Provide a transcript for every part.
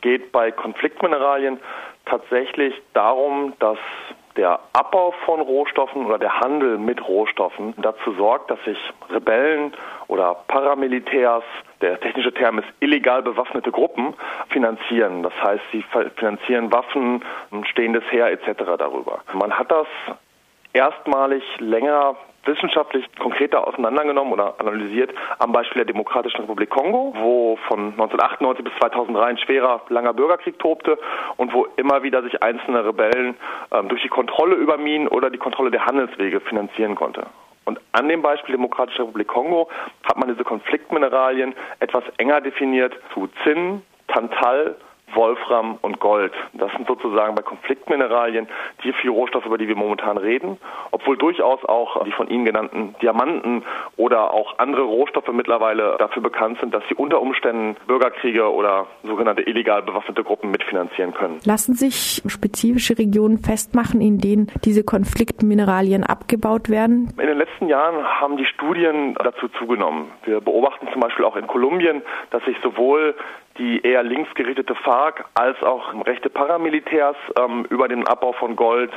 geht bei Konfliktmineralien tatsächlich darum, dass der Abbau von Rohstoffen oder der Handel mit Rohstoffen dazu sorgt, dass sich Rebellen oder Paramilitärs, der technische Term ist illegal bewaffnete Gruppen, finanzieren. Das heißt, sie finanzieren Waffen, stehendes Heer etc. darüber. Man hat das erstmalig länger wissenschaftlich konkreter auseinandergenommen oder analysiert am Beispiel der Demokratischen Republik Kongo, wo von 1998 bis 2003 ein schwerer, langer Bürgerkrieg tobte und wo immer wieder sich einzelne Rebellen ähm, durch die Kontrolle über Minen oder die Kontrolle der Handelswege finanzieren konnte. Und an dem Beispiel Demokratische Republik Kongo hat man diese Konfliktmineralien etwas enger definiert zu Zinn, Tantal, Wolfram und Gold. Das sind sozusagen bei Konfliktmineralien die vier Rohstoffe, über die wir momentan reden, obwohl durchaus auch die von Ihnen genannten Diamanten oder auch andere Rohstoffe mittlerweile dafür bekannt sind, dass sie unter Umständen Bürgerkriege oder sogenannte illegal bewaffnete Gruppen mitfinanzieren können. Lassen sich spezifische Regionen festmachen, in denen diese Konfliktmineralien abgebaut werden? In den letzten Jahren haben die Studien dazu zugenommen. Wir beobachten zum Beispiel auch in Kolumbien, dass sich sowohl die eher linksgerichtete FARC als auch rechte Paramilitärs ähm, über den Abbau von Gold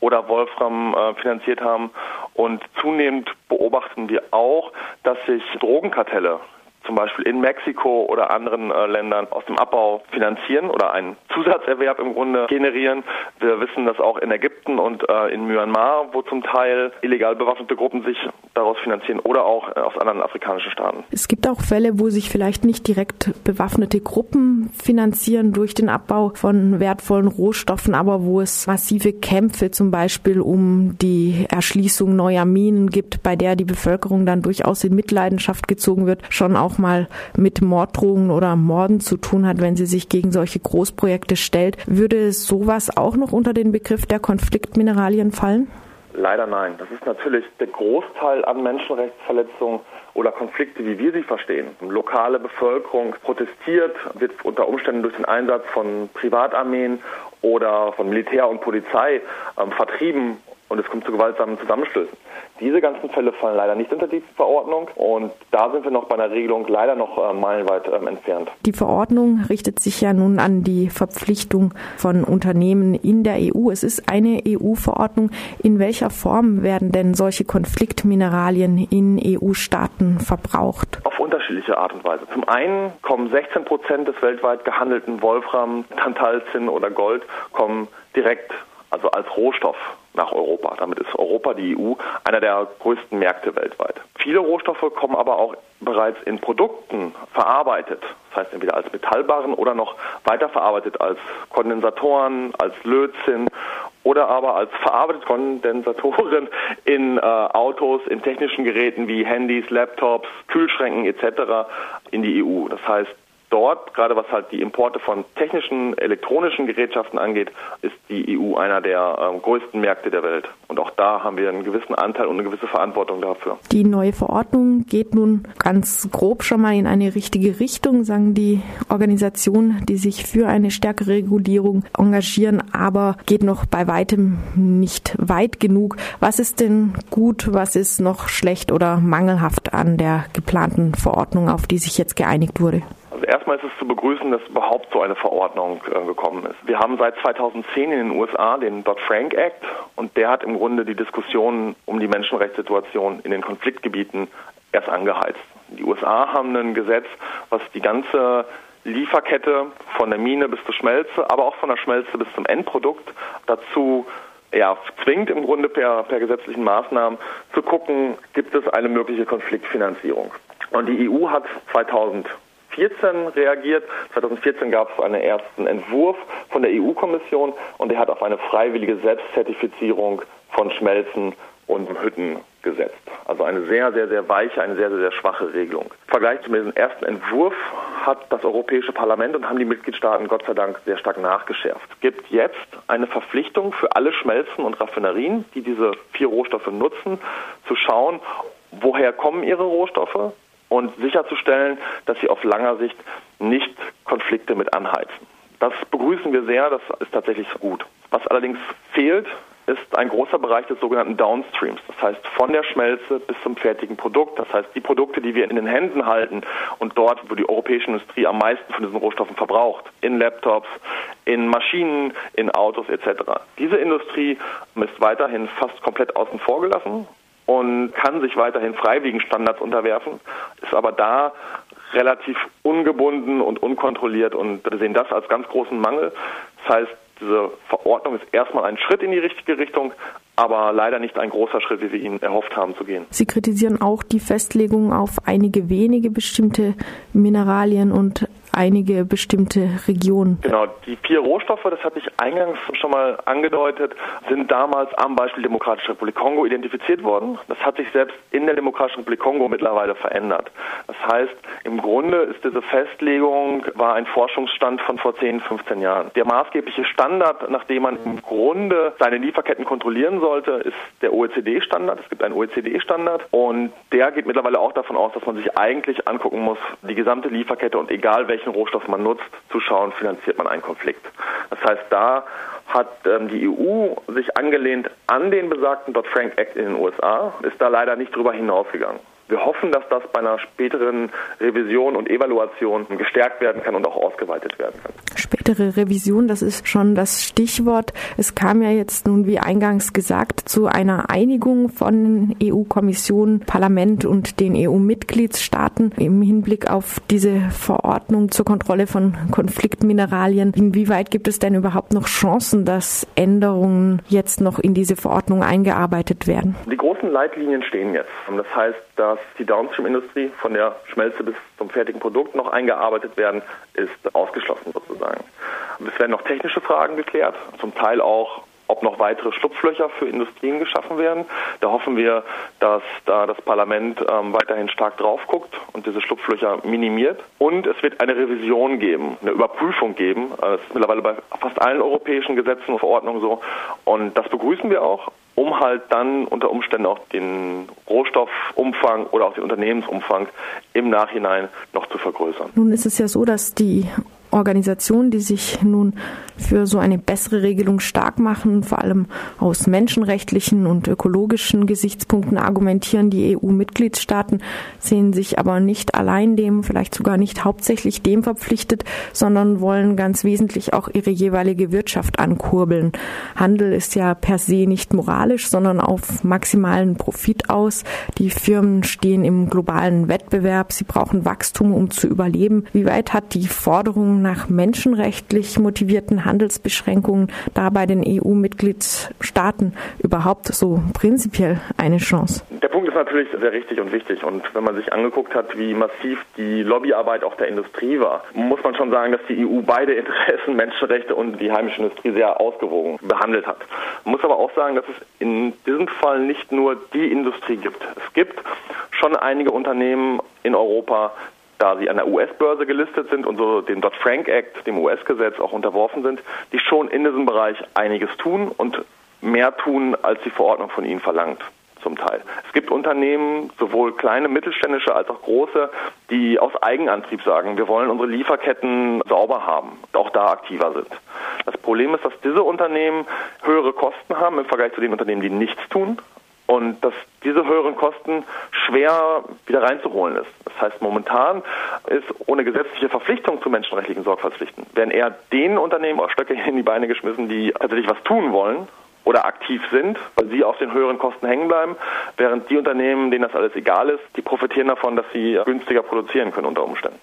oder Wolfram äh, finanziert haben. Und zunehmend beobachten wir auch, dass sich Drogenkartelle zum Beispiel in Mexiko oder anderen äh, Ländern aus dem Abbau finanzieren oder einen Zusatzerwerb im Grunde generieren. Wir wissen das auch in Ägypten und äh, in Myanmar, wo zum Teil illegal bewaffnete Gruppen sich daraus finanzieren oder auch äh, aus anderen afrikanischen Staaten. Es gibt auch Fälle, wo sich vielleicht nicht direkt bewaffnete Gruppen finanzieren durch den Abbau von wertvollen Rohstoffen, aber wo es massive Kämpfe zum Beispiel um die Erschließung neuer Minen gibt, bei der die Bevölkerung dann durchaus in Mitleidenschaft gezogen wird, schon auch mal mit Morddrohungen oder Morden zu tun hat, wenn sie sich gegen solche Großprojekte stellt. Würde sowas auch noch unter den Begriff der Konfliktmineralien fallen? Leider nein. Das ist natürlich der Großteil an Menschenrechtsverletzungen oder Konflikte, wie wir sie verstehen. Lokale Bevölkerung protestiert, wird unter Umständen durch den Einsatz von Privatarmeen oder von Militär und Polizei ähm, vertrieben und es kommt zu gewaltsamen Zusammenstößen. Diese ganzen Fälle fallen leider nicht unter die Verordnung und da sind wir noch bei einer Regelung leider noch äh, meilenweit ähm, entfernt. Die Verordnung richtet sich ja nun an die Verpflichtung von Unternehmen in der EU. Es ist eine EU-Verordnung. In welcher Form werden denn solche Konfliktmineralien in EU-Staaten verbraucht? Auf unterschiedliche Art und Weise. Zum einen kommen 16 Prozent des weltweit gehandelten Wolfram, Tantalzinn oder Gold kommen direkt also als Rohstoff nach Europa. Damit ist Europa, die EU, einer der größten Märkte weltweit. Viele Rohstoffe kommen aber auch bereits in Produkten verarbeitet. Das heißt entweder als Metallbarren oder noch weiterverarbeitet als Kondensatoren, als Lötzinn oder aber als verarbeitete Kondensatoren in äh, Autos, in technischen Geräten wie Handys, Laptops, Kühlschränken etc. in die EU. Das heißt, dort, gerade was halt die Importe von technischen, elektronischen Gerätschaften angeht, ist die EU einer der ähm, größten Märkte der Welt. Und auch da haben wir einen gewissen Anteil und eine gewisse Verantwortung dafür. Die neue Verordnung geht nun ganz grob schon mal in eine richtige Richtung, sagen die Organisationen, die sich für eine stärkere Regulierung engagieren, aber geht noch bei weitem nicht weit genug. Was ist denn gut, was ist noch schlecht oder mangelhaft an der geplanten Verordnung, auf die sich jetzt geeinigt wurde? Erstmal ist es zu begrüßen, dass überhaupt so eine Verordnung äh, gekommen ist. Wir haben seit 2010 in den USA den Dodd-Frank Act und der hat im Grunde die Diskussion um die Menschenrechtssituation in den Konfliktgebieten erst angeheizt. Die USA haben ein Gesetz, was die ganze Lieferkette von der Mine bis zur Schmelze, aber auch von der Schmelze bis zum Endprodukt dazu ja, zwingt im Grunde per, per gesetzlichen Maßnahmen zu gucken, gibt es eine mögliche Konfliktfinanzierung. Und die EU hat 2000 2014 reagiert. 2014 gab es einen ersten Entwurf von der EU-Kommission und der hat auf eine freiwillige Selbstzertifizierung von Schmelzen und Hütten gesetzt. Also eine sehr, sehr, sehr weiche, eine sehr, sehr, sehr schwache Regelung. Im Vergleich zu diesem ersten Entwurf hat das Europäische Parlament und haben die Mitgliedstaaten Gott sei Dank sehr stark nachgeschärft. Es gibt jetzt eine Verpflichtung für alle Schmelzen und Raffinerien, die diese vier Rohstoffe nutzen, zu schauen, woher kommen ihre Rohstoffe, und sicherzustellen, dass sie auf langer Sicht nicht Konflikte mit anheizen. Das begrüßen wir sehr, das ist tatsächlich gut. Was allerdings fehlt, ist ein großer Bereich des sogenannten Downstreams. Das heißt von der Schmelze bis zum fertigen Produkt. Das heißt die Produkte, die wir in den Händen halten und dort, wo die europäische Industrie am meisten von diesen Rohstoffen verbraucht, in Laptops, in Maschinen, in Autos etc. Diese Industrie ist weiterhin fast komplett außen vor gelassen und kann sich weiterhin freiwilligen Standards unterwerfen, ist aber da relativ ungebunden und unkontrolliert und wir sehen das als ganz großen Mangel. Das heißt, diese Verordnung ist erstmal ein Schritt in die richtige Richtung, aber leider nicht ein großer Schritt, wie wir ihn erhofft haben zu gehen. Sie kritisieren auch die Festlegung auf einige wenige bestimmte Mineralien und einige bestimmte Regionen. Genau, die vier Rohstoffe, das hatte ich eingangs schon mal angedeutet, sind damals am Beispiel Demokratische Republik Kongo identifiziert worden. Das hat sich selbst in der Demokratischen Republik Kongo mittlerweile verändert. Das heißt, im Grunde ist diese Festlegung war ein Forschungsstand von vor 10, 15 Jahren. Der maßgebliche Standard, nach dem man im Grunde seine Lieferketten kontrollieren sollte, ist der OECD-Standard. Es gibt einen OECD-Standard und der geht mittlerweile auch davon aus, dass man sich eigentlich angucken muss, die gesamte Lieferkette und egal welchen Rohstoff man nutzt, zu schauen, finanziert man einen Konflikt. Das heißt, da hat ähm, die EU sich angelehnt an den besagten Dodd-Frank Act in den USA, ist da leider nicht drüber hinausgegangen. Wir hoffen, dass das bei einer späteren Revision und Evaluation gestärkt werden kann und auch ausgeweitet werden kann. Spätere Revision, das ist schon das Stichwort. Es kam ja jetzt nun, wie eingangs gesagt, zu einer Einigung von EU-Kommission, Parlament und den EU-Mitgliedstaaten im Hinblick auf diese Verordnung zur Kontrolle von Konfliktmineralien. Inwieweit gibt es denn überhaupt noch Chancen, dass Änderungen jetzt noch in diese Verordnung eingearbeitet werden? Die großen Leitlinien stehen jetzt. Das heißt, dass die Downstream-Industrie von der Schmelze bis zum fertigen Produkt noch eingearbeitet werden, ist ausgeschlossen sozusagen. Es werden noch technische Fragen geklärt, zum Teil auch ob noch weitere Schlupflöcher für Industrien geschaffen werden. Da hoffen wir, dass da das Parlament ähm, weiterhin stark drauf guckt und diese Schlupflöcher minimiert. Und es wird eine Revision geben, eine Überprüfung geben. Äh, das ist mittlerweile bei fast allen europäischen Gesetzen und Verordnungen so. Und das begrüßen wir auch um halt dann unter Umständen auch den Rohstoffumfang oder auch den Unternehmensumfang im Nachhinein noch zu vergrößern. Nun ist es ja so, dass die Organisationen, die sich nun für so eine bessere Regelung stark machen, vor allem aus menschenrechtlichen und ökologischen Gesichtspunkten argumentieren. Die EU-Mitgliedstaaten sehen sich aber nicht allein dem, vielleicht sogar nicht hauptsächlich dem verpflichtet, sondern wollen ganz wesentlich auch ihre jeweilige Wirtschaft ankurbeln. Handel ist ja per se nicht moralisch, sondern auf maximalen Profit aus. Die Firmen stehen im globalen Wettbewerb. Sie brauchen Wachstum, um zu überleben. Wie weit hat die Forderung nach menschenrechtlich motivierten Handelsbeschränkungen da bei den EU-Mitgliedstaaten überhaupt so prinzipiell eine Chance? Der Punkt ist natürlich sehr richtig und wichtig. Und wenn man sich angeguckt hat, wie massiv die Lobbyarbeit auch der Industrie war, muss man schon sagen, dass die EU beide Interessen, Menschenrechte und die heimische Industrie sehr ausgewogen behandelt hat. Man muss aber auch sagen, dass es in diesem Fall nicht nur die Industrie gibt. Es gibt schon einige Unternehmen in Europa, da sie an der US-Börse gelistet sind und so dem Dodd-Frank Act, dem US-Gesetz auch unterworfen sind, die schon in diesem Bereich einiges tun und mehr tun, als die Verordnung von ihnen verlangt zum Teil. Es gibt Unternehmen, sowohl kleine, mittelständische als auch große, die aus Eigenantrieb sagen, wir wollen unsere Lieferketten sauber haben, auch da aktiver sind. Das Problem ist, dass diese Unternehmen höhere Kosten haben im Vergleich zu den Unternehmen, die nichts tun, und dass diese höheren Kosten schwer wieder reinzuholen ist. Das heißt, momentan ist ohne gesetzliche Verpflichtung zu menschenrechtlichen Sorgfaltspflichten, werden eher den Unternehmen auch Stöcke in die Beine geschmissen, die tatsächlich was tun wollen oder aktiv sind, weil sie auf den höheren Kosten hängen bleiben, während die Unternehmen, denen das alles egal ist, die profitieren davon, dass sie günstiger produzieren können unter Umständen.